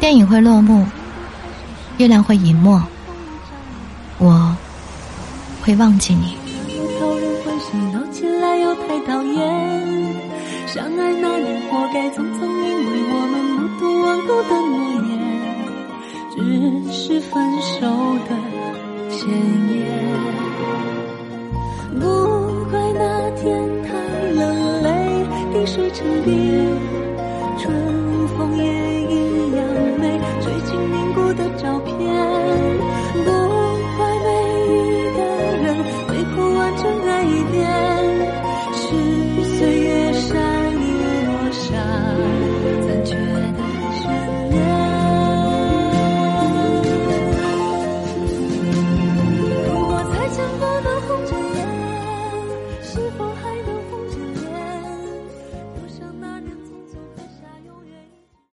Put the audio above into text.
电影会落幕，月亮会隐没，我会忘记你。闹起来又太讨厌，相爱那年活该匆匆，因为我们不懂挽留的诺言，只是分手的前言。不怪那天太冷，泪滴水成冰。